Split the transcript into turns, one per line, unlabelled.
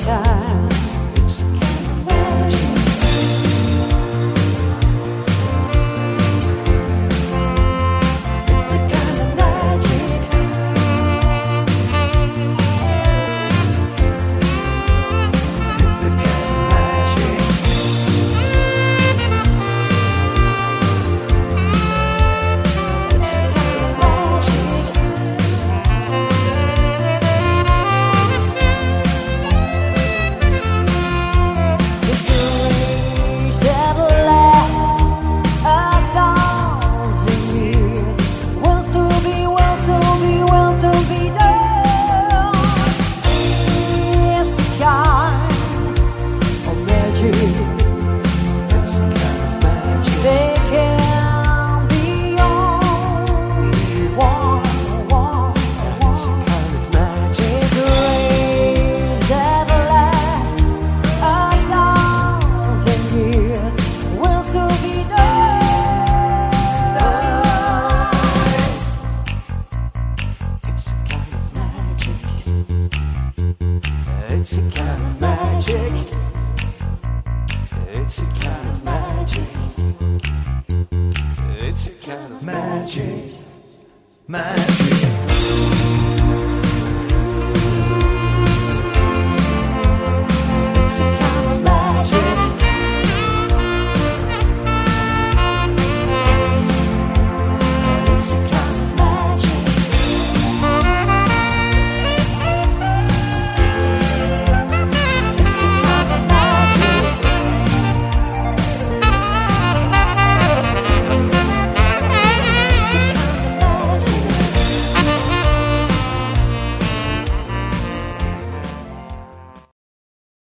time. It's a kind of magic. It's a kind of magic. It's a kind of magic.
Magic.